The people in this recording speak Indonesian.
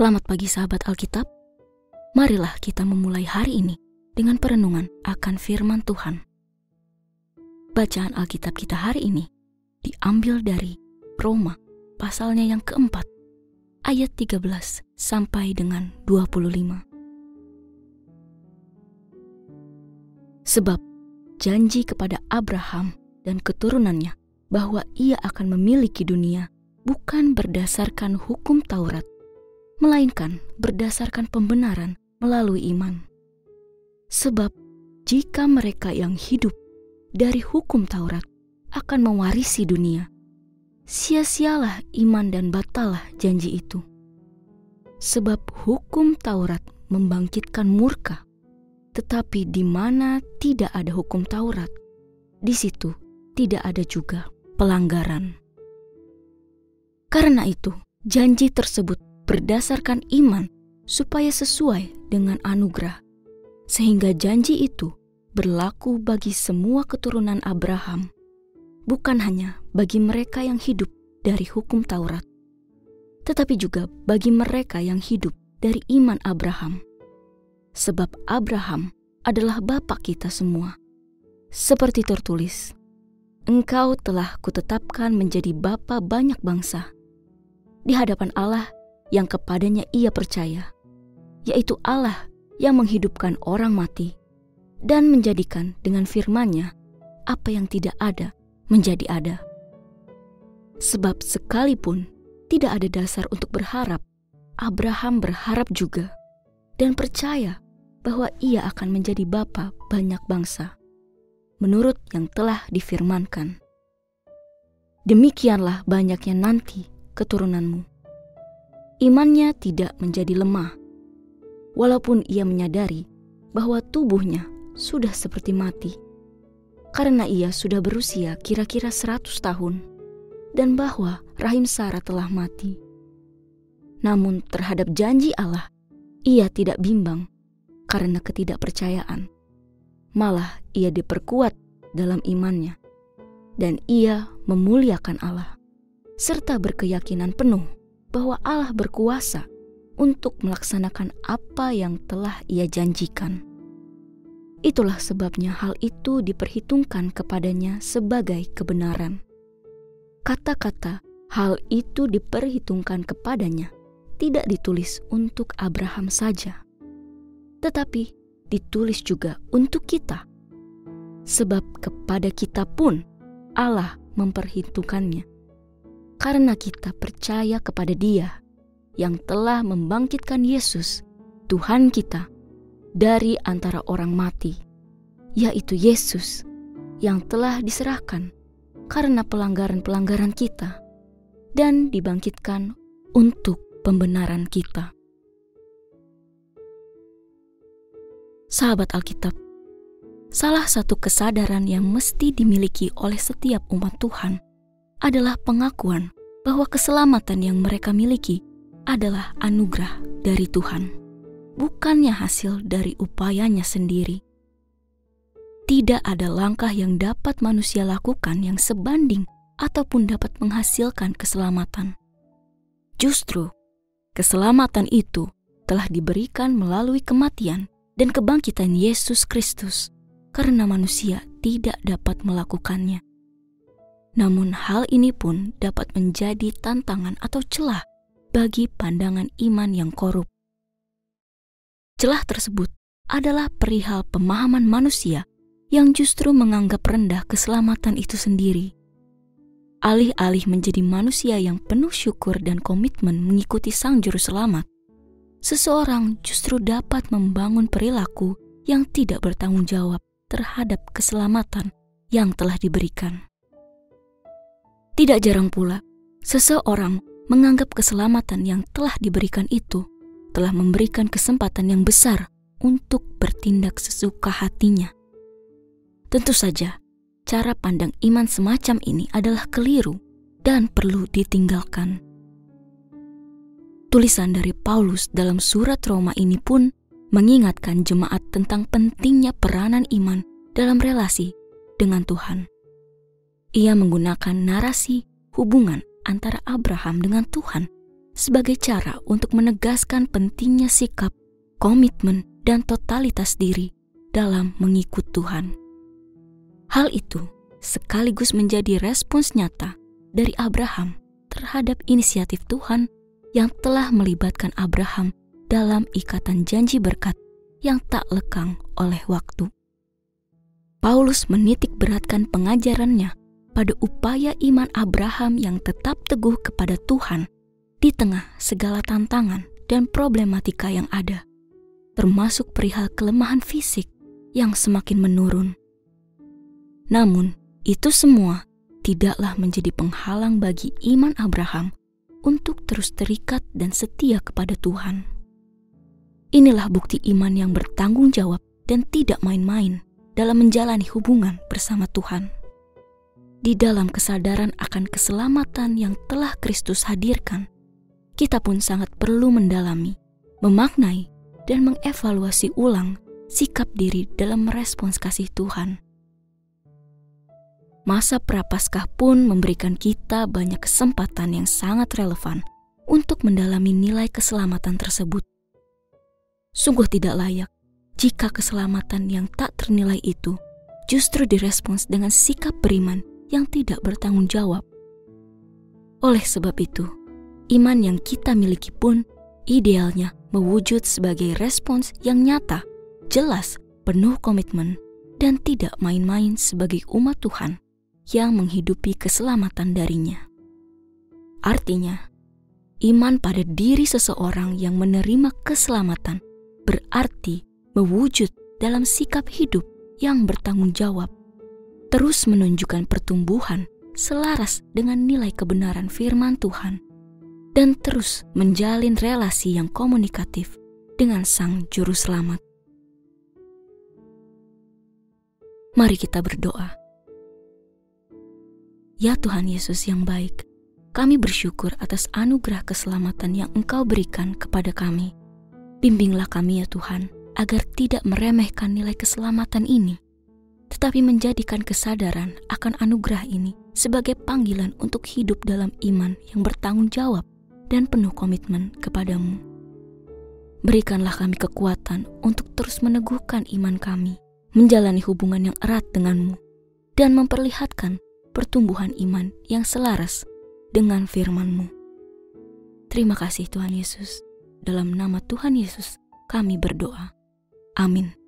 Selamat pagi sahabat Alkitab. Marilah kita memulai hari ini dengan perenungan akan firman Tuhan. Bacaan Alkitab kita hari ini diambil dari Roma pasalnya yang keempat ayat 13 sampai dengan 25. Sebab janji kepada Abraham dan keturunannya bahwa ia akan memiliki dunia bukan berdasarkan hukum Taurat, melainkan berdasarkan pembenaran melalui iman. Sebab jika mereka yang hidup dari hukum Taurat akan mewarisi dunia, sia-sialah iman dan batalah janji itu. Sebab hukum Taurat membangkitkan murka, tetapi di mana tidak ada hukum Taurat, di situ tidak ada juga pelanggaran. Karena itu, janji tersebut berdasarkan iman supaya sesuai dengan anugerah, sehingga janji itu berlaku bagi semua keturunan Abraham, bukan hanya bagi mereka yang hidup dari hukum Taurat, tetapi juga bagi mereka yang hidup dari iman Abraham. Sebab Abraham adalah bapak kita semua. Seperti tertulis, Engkau telah kutetapkan menjadi bapa banyak bangsa di hadapan Allah yang kepadanya ia percaya, yaitu Allah yang menghidupkan orang mati dan menjadikan dengan firman-Nya apa yang tidak ada menjadi ada. Sebab sekalipun tidak ada dasar untuk berharap, Abraham berharap juga dan percaya bahwa ia akan menjadi bapa banyak bangsa, menurut yang telah difirmankan. Demikianlah banyaknya nanti keturunanmu imannya tidak menjadi lemah, walaupun ia menyadari bahwa tubuhnya sudah seperti mati, karena ia sudah berusia kira-kira seratus tahun, dan bahwa rahim Sarah telah mati. Namun terhadap janji Allah, ia tidak bimbang karena ketidakpercayaan. Malah ia diperkuat dalam imannya, dan ia memuliakan Allah, serta berkeyakinan penuh bahwa Allah berkuasa untuk melaksanakan apa yang telah Ia janjikan. Itulah sebabnya hal itu diperhitungkan kepadanya sebagai kebenaran. Kata-kata "hal itu diperhitungkan kepadanya" tidak ditulis untuk Abraham saja, tetapi ditulis juga untuk kita, sebab kepada kita pun Allah memperhitungkannya karena kita percaya kepada Dia yang telah membangkitkan Yesus, Tuhan kita, dari antara orang mati, yaitu Yesus yang telah diserahkan karena pelanggaran-pelanggaran kita dan dibangkitkan untuk pembenaran kita. Sahabat Alkitab, salah satu kesadaran yang mesti dimiliki oleh setiap umat Tuhan adalah pengakuan bahwa keselamatan yang mereka miliki adalah anugerah dari Tuhan, bukannya hasil dari upayanya sendiri. Tidak ada langkah yang dapat manusia lakukan yang sebanding ataupun dapat menghasilkan keselamatan. Justru, keselamatan itu telah diberikan melalui kematian dan kebangkitan Yesus Kristus, karena manusia tidak dapat melakukannya. Namun hal ini pun dapat menjadi tantangan atau celah bagi pandangan iman yang korup. Celah tersebut adalah perihal pemahaman manusia yang justru menganggap rendah keselamatan itu sendiri. Alih-alih menjadi manusia yang penuh syukur dan komitmen mengikuti Sang Juru Selamat, seseorang justru dapat membangun perilaku yang tidak bertanggung jawab terhadap keselamatan yang telah diberikan. Tidak jarang pula, seseorang menganggap keselamatan yang telah diberikan itu telah memberikan kesempatan yang besar untuk bertindak sesuka hatinya. Tentu saja, cara pandang iman semacam ini adalah keliru dan perlu ditinggalkan. Tulisan dari Paulus dalam surat Roma ini pun mengingatkan jemaat tentang pentingnya peranan iman dalam relasi dengan Tuhan ia menggunakan narasi hubungan antara Abraham dengan Tuhan sebagai cara untuk menegaskan pentingnya sikap, komitmen, dan totalitas diri dalam mengikut Tuhan. Hal itu sekaligus menjadi respons nyata dari Abraham terhadap inisiatif Tuhan yang telah melibatkan Abraham dalam ikatan janji berkat yang tak lekang oleh waktu. Paulus menitik beratkan pengajarannya pada upaya iman Abraham yang tetap teguh kepada Tuhan di tengah segala tantangan dan problematika yang ada, termasuk perihal kelemahan fisik yang semakin menurun. Namun, itu semua tidaklah menjadi penghalang bagi iman Abraham untuk terus terikat dan setia kepada Tuhan. Inilah bukti iman yang bertanggung jawab dan tidak main-main dalam menjalani hubungan bersama Tuhan. Di dalam kesadaran akan keselamatan yang telah Kristus hadirkan, kita pun sangat perlu mendalami, memaknai, dan mengevaluasi ulang sikap diri dalam merespons kasih Tuhan. Masa prapaskah pun memberikan kita banyak kesempatan yang sangat relevan untuk mendalami nilai keselamatan tersebut. Sungguh tidak layak jika keselamatan yang tak ternilai itu justru direspons dengan sikap beriman yang tidak bertanggung jawab. Oleh sebab itu, iman yang kita miliki pun idealnya mewujud sebagai respons yang nyata, jelas, penuh komitmen, dan tidak main-main sebagai umat Tuhan yang menghidupi keselamatan darinya. Artinya, iman pada diri seseorang yang menerima keselamatan berarti mewujud dalam sikap hidup yang bertanggung jawab, terus menunjukkan pertumbuhan selaras dengan nilai kebenaran firman Tuhan, dan terus menjalin relasi yang komunikatif dengan Sang Juru Selamat. Mari kita berdoa. Ya Tuhan Yesus yang baik, kami bersyukur atas anugerah keselamatan yang Engkau berikan kepada kami. Bimbinglah kami ya Tuhan, agar tidak meremehkan nilai keselamatan ini, tetapi menjadikan kesadaran akan anugerah ini sebagai panggilan untuk hidup dalam iman yang bertanggung jawab dan penuh komitmen kepadamu. Berikanlah kami kekuatan untuk terus meneguhkan iman kami, menjalani hubungan yang erat denganmu, dan memperlihatkan pertumbuhan iman yang selaras dengan firman-Mu. Terima kasih Tuhan Yesus. Dalam nama Tuhan Yesus, kami berdoa. Amin.